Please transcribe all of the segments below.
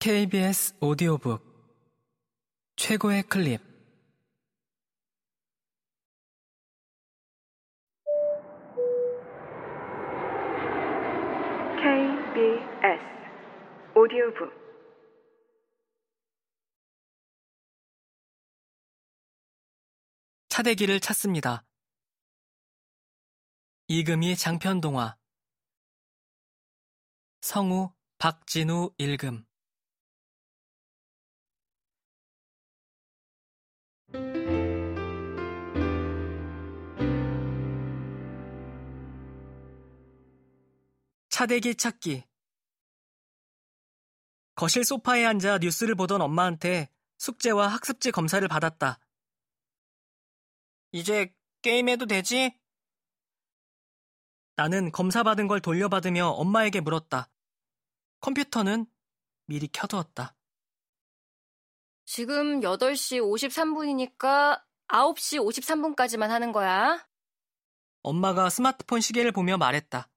KBS 오디오북 최고의 클립. KBS 오디오북. 차대기를 찾습니다. 이금희 장편 동화. 성우 박진우 읽음 차대기 찾기 거실 소파에 앉아 뉴스를 보던 엄마한테 숙제와 학습지 검사를 받았다. 이제 게임해도 되지? 나는 검사받은 걸 돌려받으며 엄마에게 물었다. 컴퓨터는 미리 켜두었다. 지금 8시 53분이니까 9시 53분까지만 하는 거야. 엄마가 스마트폰 시계를 보며 말했다.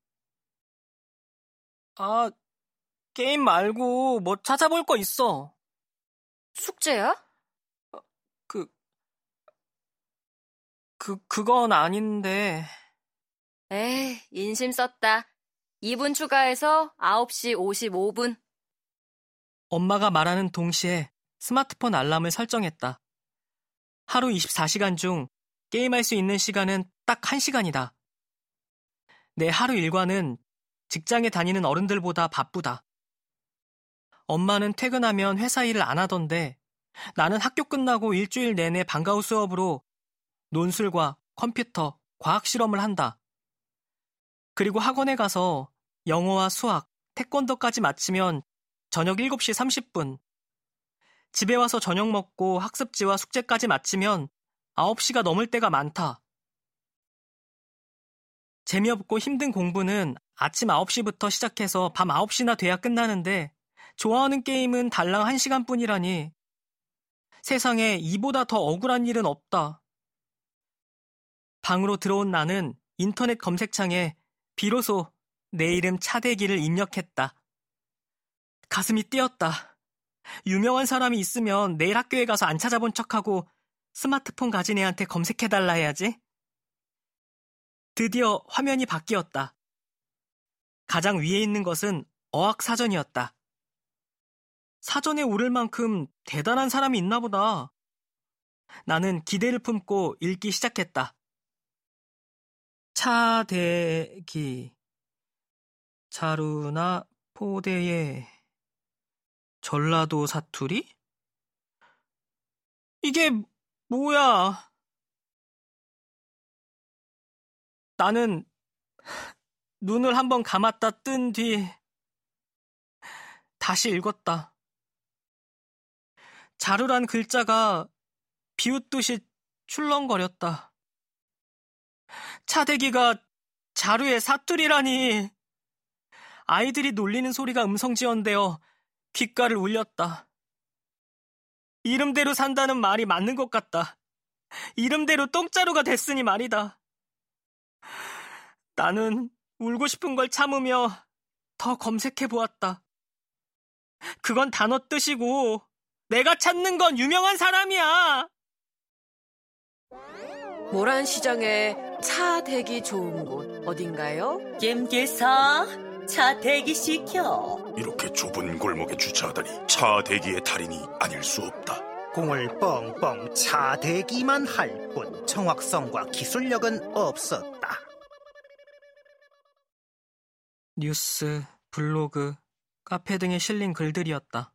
아, 게임 말고 뭐 찾아볼 거 있어. 숙제야? 그, 그, 그건 아닌데. 에이, 인심 썼다. 2분 추가해서 9시 55분. 엄마가 말하는 동시에 스마트폰 알람을 설정했다. 하루 24시간 중 게임할 수 있는 시간은 딱 1시간이다. 내 하루 일과는 직장에 다니는 어른들보다 바쁘다. 엄마는 퇴근하면 회사 일을 안 하던데 나는 학교 끝나고 일주일 내내 방과후 수업으로 논술과 컴퓨터, 과학 실험을 한다. 그리고 학원에 가서 영어와 수학, 태권도까지 마치면 저녁 7시 30분. 집에 와서 저녁 먹고 학습지와 숙제까지 마치면 9시가 넘을 때가 많다. 재미없고 힘든 공부는 아침 9시부터 시작해서 밤 9시나 돼야 끝나는데 좋아하는 게임은 달랑 1시간 뿐이라니 세상에 이보다 더 억울한 일은 없다. 방으로 들어온 나는 인터넷 검색창에 비로소 내 이름 차대기를 입력했다. 가슴이 뛰었다. 유명한 사람이 있으면 내일 학교에 가서 안 찾아본 척하고 스마트폰 가진 애한테 검색해달라 해야지. 드디어 화면이 바뀌었다. 가장 위에 있는 것은 어학사전이었다. 사전에 오를 만큼 대단한 사람이 있나 보다. 나는 기대를 품고 읽기 시작했다. 차대기 자루나 포대에 전라도 사투리? 이게 뭐야? 나는 눈을 한번 감았다 뜬 뒤 다시 읽었다. 자루란 글자가 비웃듯이 출렁거렸다. 차대기가 자루의 사투리라니. 아이들이 놀리는 소리가 음성지연되어 귓가를 울렸다. 이름대로 산다는 말이 맞는 것 같다. 이름대로 똥자루가 됐으니 말이다. 나는 울고 싶은 걸 참으며 더 검색해 보았다. 그건 단어 뜻이고 내가 찾는 건 유명한 사람이야. 모란 시장에 차 대기 좋은 곳 어딘가요? 김기사 차 대기 시켜 이렇게 좁은 골목에 주차하다니 차 대기의 달인이 아닐 수 없다. 공을 뻥뻥 차대기만 할 뿐 정확성과 기술력은 없었다. 뉴스, 블로그, 카페 등에 실린 글들이었다.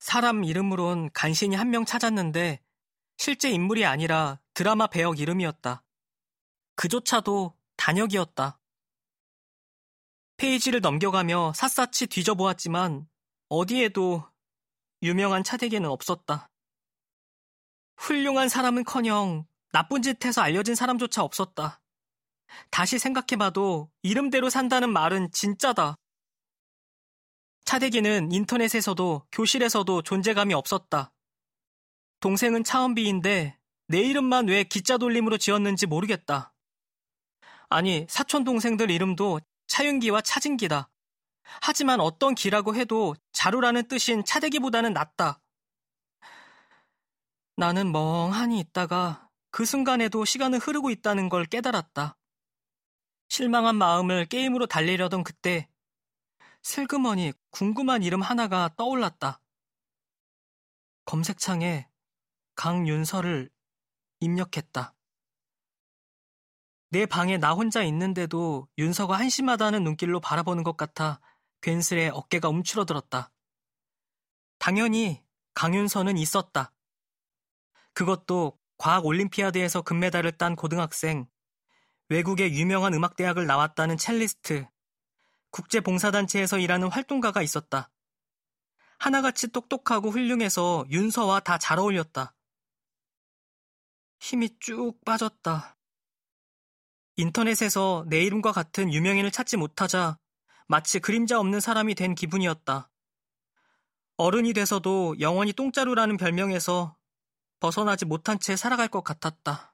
사람 이름으론 간신히 한 명 찾았는데 실제 인물이 아니라 드라마 배역 이름이었다. 그조차도 단역이었다. 페이지를 넘겨가며 샅샅이 뒤져보았지만 어디에도 유명한 차대기는 없었다. 훌륭한 사람은커녕 나쁜 짓 해서 알려진 사람조차 없었다. 다시 생각해봐도 이름대로 산다는 말은 진짜다. 차대기는 인터넷에서도 교실에서도 존재감이 없었다. 동생은 차은비인데 내 이름만 왜 기자 돌림으로 지었는지 모르겠다. 아니, 사촌 동생들 이름도 차윤기와 차진기다. 하지만 어떤 기라고 해도 자루라는 뜻인 차대기보다는 낫다. 나는 멍하니 있다가 그 순간에도 시간은 흐르고 있다는 걸 깨달았다. 실망한 마음을 게임으로 달래려던 그때 슬그머니 궁금한 이름 하나가 떠올랐다. 검색창에 강윤서를 입력했다. 내 방에 나 혼자 있는데도 윤서가 한심하다는 눈길로 바라보는 것 같아 괜스레 어깨가 움츠러들었다. 당연히 강윤서는 있었다. 그것도 과학 올림피아드에서 금메달을 딴 고등학생, 외국의 유명한 음악대학을 나왔다는 첼리스트, 국제봉사단체에서 일하는 활동가가 있었다. 하나같이 똑똑하고 훌륭해서 윤서와 다 잘 어울렸다. 힘이 쭉 빠졌다. 인터넷에서 내 이름과 같은 유명인을 찾지 못하자 마치 그림자 없는 사람이 된 기분이었다. 어른이 돼서도 영원히 똥자루라는 별명에서 벗어나지 못한 채 살아갈 것 같았다.